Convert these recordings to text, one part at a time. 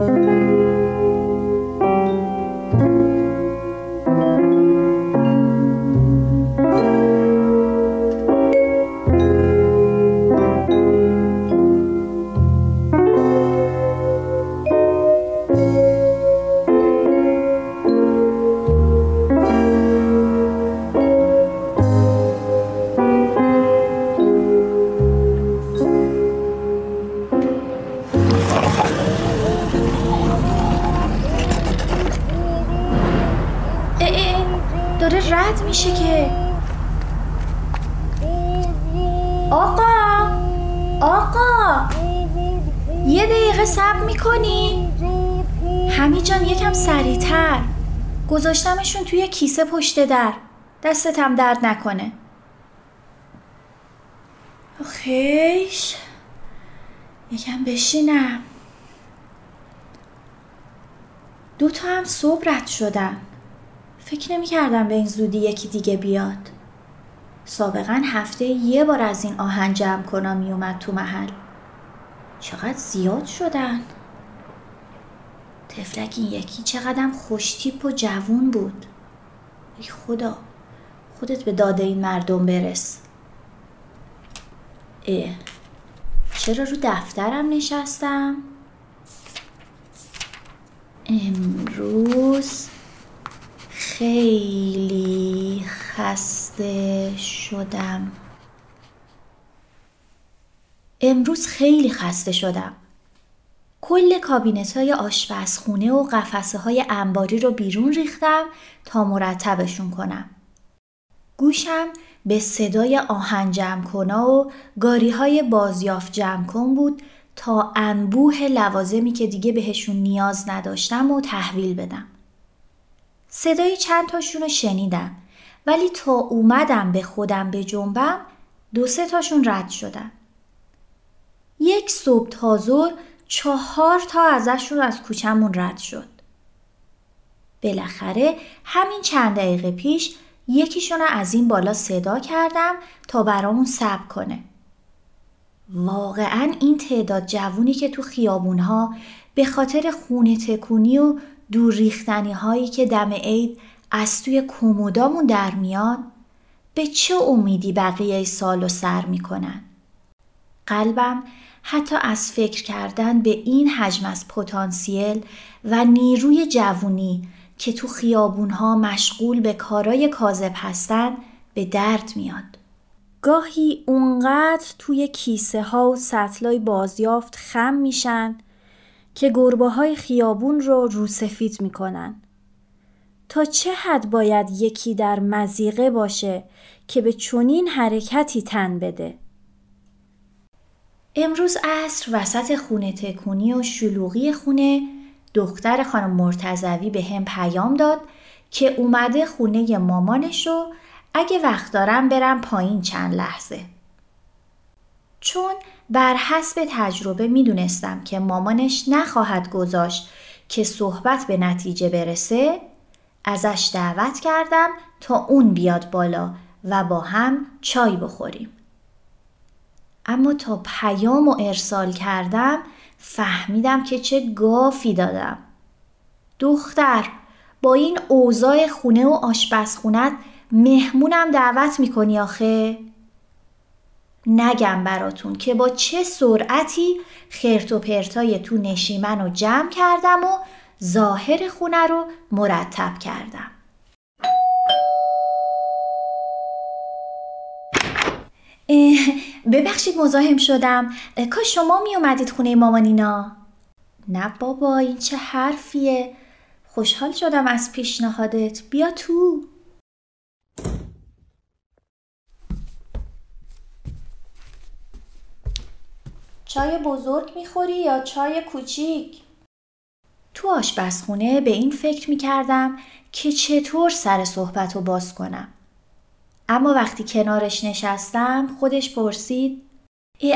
میشه گذاشتمشون توی کیسه پشت در. دستتم درد نکنه. خیش یکم بشینم. دو تا هم صبح رد شدن. فکر نمی کردم به این زودی یکی دیگه بیاد. سابقا هفته یه بار از این آهن جمع کنا می اومد تو محل. چقدر زیاد شدن. تفلک این یکی چقدر خوشتیپ و جوون بود. ای خدا خودت به داده این مردم برس. اه چرا رو دفترم نشستم؟ امروز خیلی خسته شدم. امروز خیلی خسته شدم. کل کابینت های آشپزخونه و قفسه های انباری رو بیرون ریختم تا مرتبشون کنم. گوشم به صدای آهن جمع کنا و گاری های بازیافت جمع کن بود تا انبوه لوازمی که دیگه بهشون نیاز نداشتم و تحویل بدم. صدای چند تاشون رو شنیدم ولی تا اومدم به خودم به جنبم دو سه تاشون رد شدن. یک صبح تازور چهار تا ازشون از کوچمون رد شد. بالاخره همین چند دقیقه پیش یکیشون از این بالا صدا کردم تا برامون سب کنه. واقعا این تعداد جوونی که تو خیابونها به خاطر خونه تکونی و دور ریختنی هایی که دم عید از توی کومودامون در میاد به چه امیدی بقیه سال و سر می‌کنن؟ قلبم حتی از فکر کردن به این حجم از پتانسیل و نیروی جوونی که تو خیابونها مشغول به کارای کاذب هستن به درد میاد. گاهی اونقدر توی کیسه ها و سطلای بازیافت خم میشن که گربه های خیابون رو روسفید می‌کنن. تا چه حد باید یکی در مزیقه باشه که به چنین حرکتی تن بده؟ امروز عصر وسط خونه تکونی و شلوغی خونه دختر خانم مرتزوی به هم پیام داد که اومده خونه مامانش و اگه وقت دارم برم پایین چند لحظه. چون بر حسب تجربه می‌دونستم که مامانش نخواهد گذاشت که صحبت به نتیجه برسه ازش دعوت کردم تا اون بیاد بالا و با هم چای بخوریم. اما تا پیام و ارسال کردم فهمیدم که چه گافی دادم. دختر با این اوضاع خونه و آشپزخونت مهمونم دعوت می‌کنی آخه؟ نگم براتون که با چه سرعتی خرت و پرتای تو نشیمن رو جمع کردم و ظاهر خونه رو مرتب کردم. ببخشید مزاحم شدم. کاش شما می اومدید خونه مامانینا. نه بابا این چه حرفیه. خوشحال شدم از پیشنهادت. بیا تو. چای بزرگ می‌خوری یا چای کوچیک؟ تو آشپزخونه به این فکر می‌کردم که چطور سر صحبت رو باز کنم. اما وقتی کنارش نشستم خودش پرسید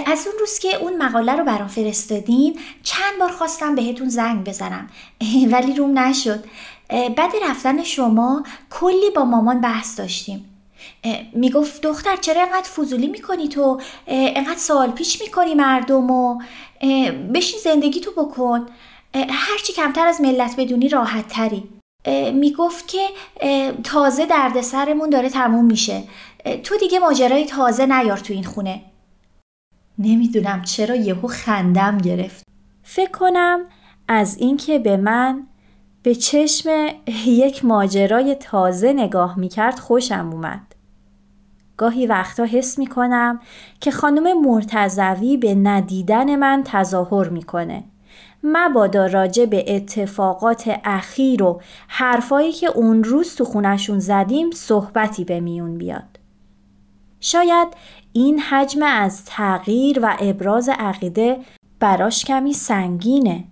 از اون روز که اون مقاله رو برام فرستادین چند بار خواستم بهتون زنگ بزنم ولی روم نشد. بعد رفتن شما کلی با مامان بحث داشتیم. می‌گفت دختر چرا انقدر فضولی می‌کنی تو؟ انقدر سوال پیش می‌کنی مردم و بشین زندگی تو بکن. هرچی کمتر از ملت بدونی راحت تری می‌گفت که تازه دردسرمون داره تموم میشه تو دیگه ماجرای تازه نیار تو این خونه نمی‌دونم چرا یهو خندم گرفت فکر کنم از اینکه به من به چشم یک ماجرای تازه نگاه می‌کرد خوشم اومد. گاهی وقتا حس می‌کنم که خانم مرتزوی به ندیدن من تظاهر می‌کنه. مبادا راجع به اتفاقات اخیر و حرفایی که اون روز تو خونشون زدیم صحبتی به میون بیاد. شاید این حجم از تغییر و ابراز عقیده براش کمی سنگینه.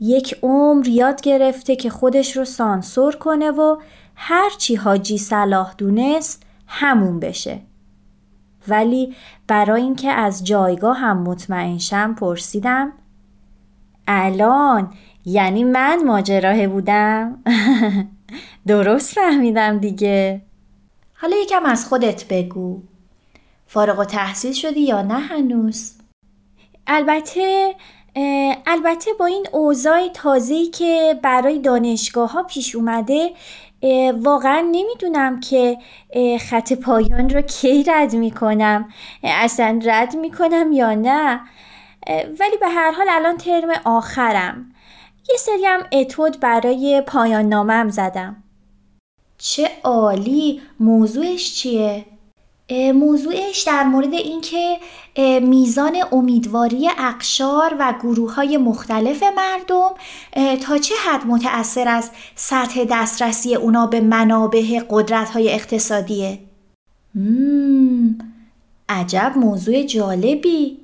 یک عمر یاد گرفته که خودش رو سانسور کنه و هر چی حاجی صلاح دونست همون بشه. ولی برای اینکه از جایگاه هم مطمئن شم پرسیدم الان. یعنی من ماجراه بودم؟ درست فهمیدم دیگه. حالا یکم از خودت بگو. فارغ و تحصیل شدی یا نه هنوز؟ البته البته با این اوضاع تازه‌ای که برای دانشگاه ها پیش اومده واقعا نمی‌دونم که خط پایان رو کی رد می‌کنم. اصلا رد می‌کنم یا نه. ولی به هر حال الان ترم آخرم. یه سری هم اتود برای پایان نامم زدم. چه عالی! موضوعش چیه؟ موضوعش در مورد اینکه میزان امیدواری اقشار و گروه های مختلف مردم تا چه حد متأثر از سطح دسترسی اونا به منابع قدرت های اقتصادیه؟ مم، عجب موضوع جالبی.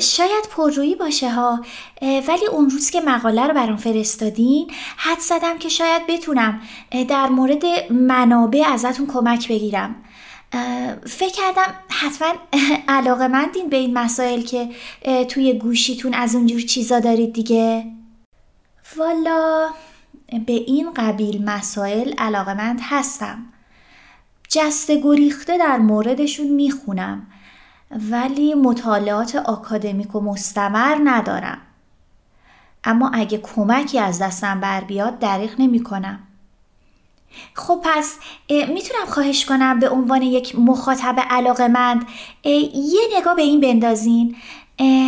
شاید پررویی باشه ها. ولی اون روز که مقاله رو برام فرستادین حد زدم که شاید بتونم در مورد منابع ازتون کمک بگیرم. فکر کردم حتما علاقه مندین به این مسائل که توی گوشیتون از اونجور چیزا دارید دیگه. والا به این قبیل مسائل علاقه مند هستم. جسته گریخته در موردشون می‌خونم. ولی مطالعات آکادمیک و مستمر ندارم. اما اگه کمکی از دستم بر بیاد دریغ نمی کنم. خب پس می‌تونم خواهش کنم به عنوان یک مخاطب علاقه مند یه نگاه به این بندازین.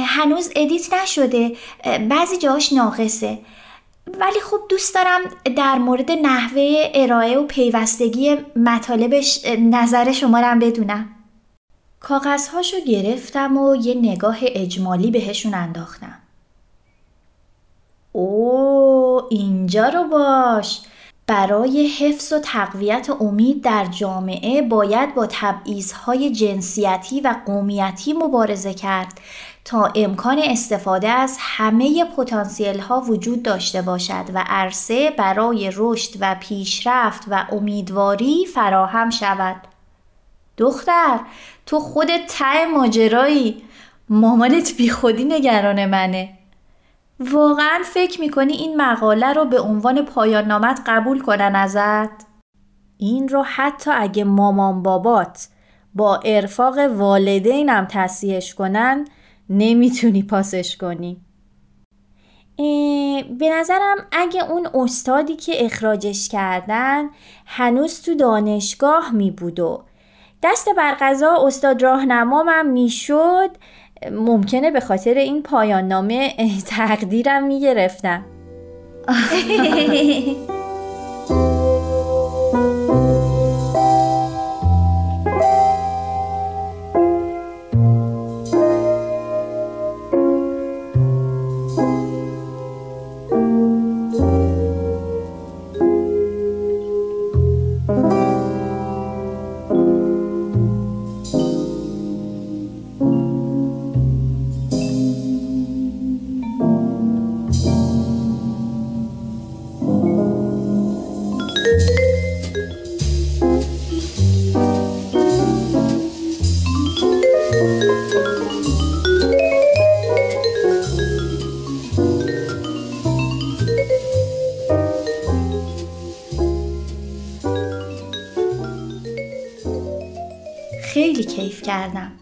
هنوز ادیت نشده بعضی جاش ناقصه. ولی خب دوست دارم در مورد نحوه ارائه و پیوستگی مطالبش نظر شما رو بدونم. کاغذهاشو گرفتم و یه نگاه اجمالی بهشون انداختم او اینجا رو باش برای حفظ و تقویت امید در جامعه باید با تبعیضهای جنسیتی و قومیتی مبارزه کرد تا امکان استفاده از همه پتانسیل ها وجود داشته باشد و عرصه برای رشد و پیشرفت و امیدواری فراهم شود. دختر تو خودت ته ماجرایی. مامانت بی خودی نگران منه. واقعا فکر می‌کنی این مقاله رو به عنوان پایان نامت قبول کنن ازت؟ این رو حتی اگه مامان بابات با ارفاق والدینم تصیحش کنن نمی‌تونی پاسش کنی. به نظرم اگه اون استادی که اخراجش کردن هنوز تو دانشگاه می بود و دست بر غذا استاد راهنمامم می‌شد. ممکنه به خاطر این پایان نامه تقدیرم می‌گرفتم. کردم.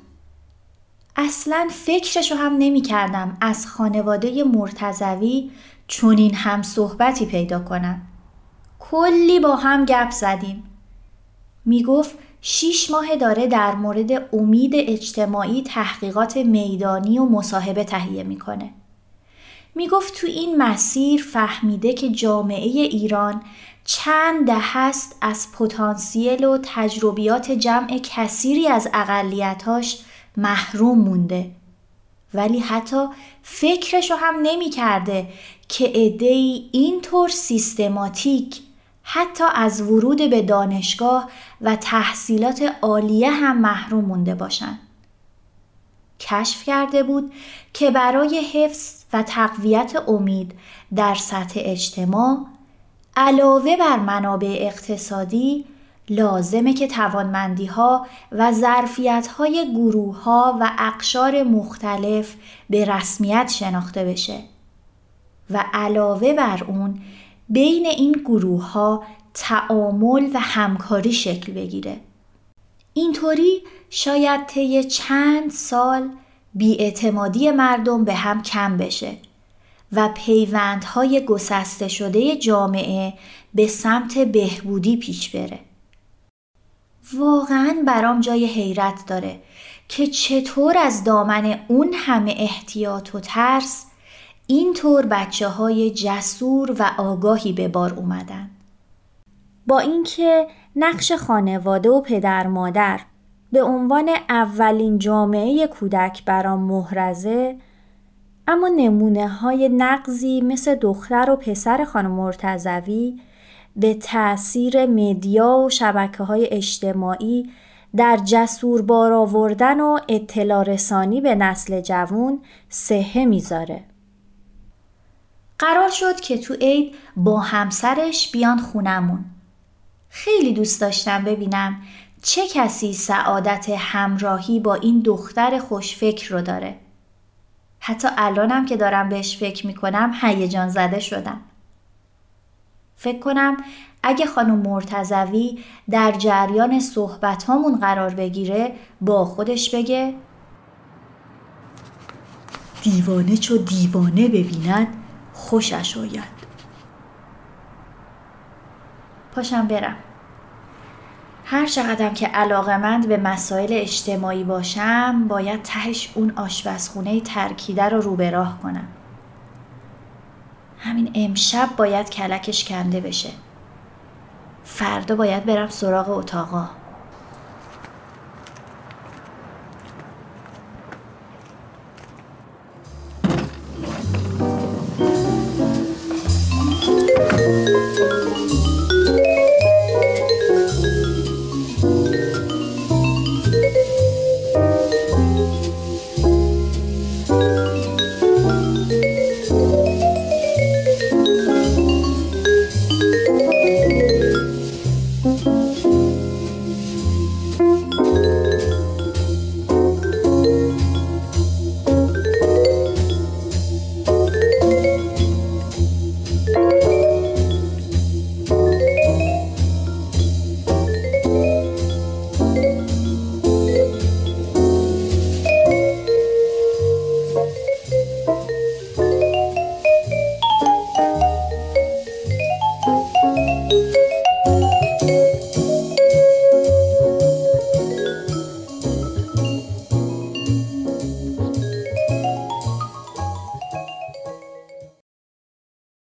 اصلا فکرشو هم نمی کردم از خانواده مرتزوی چونین هم صحبتی پیدا کنم. کلی با هم گپ زدیم. می گفت شیش ماه داره در مورد امید اجتماعی تحقیقات میدانی و مصاحبه تهیه می‌کنه. می گفت تو این مسیر فهمیده که جامعه ایران چند ده هست از پتانسیل و تجربیات جمع کثیری از اقلیتاش محروم مونده ولی حتی فکرشو هم نمی کرده که ادهی اینطور سیستماتیک حتی از ورود به دانشگاه و تحصیلات عالیه هم محروم مونده باشند. کشف کرده بود که برای حفظ و تقویت امید در سطح اجتماع علاوه بر منابع اقتصادی لازمه که توانمندی ها و ظرفیت های گروه ها و اقشار مختلف به رسمیت شناخته بشه و علاوه بر اون بین این گروه ها تعامل و همکاری شکل بگیره. اینطوری شاید طی چند سال بیاعتمادی مردم به هم کم بشه و پیوندهای گسسته شده جامعه به سمت بهبودی پیش بره. واقعا برام جای حیرت داره که چطور از دامن اون همه احتیاط و ترس اینطور بچه های جسور و آگاهی به بار اومدن. با اینکه نقش خانواده و پدر مادر به عنوان اولین جامعه کودک برام محرزه اما نمونه های نقضی مثل دختر و پسر خانم مرتزوی به تأثیر مدیا و شبکه های اجتماعی در جسور بار آوردن و اطلاع رسانی به نسل جوون سهه می‌ذاره. قرار شد که تو عید با همسرش بیان خونمون. خیلی دوست داشتم ببینم چه کسی سعادت همراهی با این دختر خوشفکر رو داره. حتی الانم که دارم بهش فکر می‌کنم هیجان زده شدم. فکر کنم اگه خانم مرتزوی در جریان صحبت هامون قرار بگیره با خودش بگه دیوانه چو دیوانه ببیند خوشش آید پاشم برم هر چقدرم که علاقمند به مسائل اجتماعی باشم باید تهش اون آشپزخونه ترکیده رو رو به راه کنم. همین امشب باید کلکش کنده بشه. فردا باید برم سراغ اتاقا.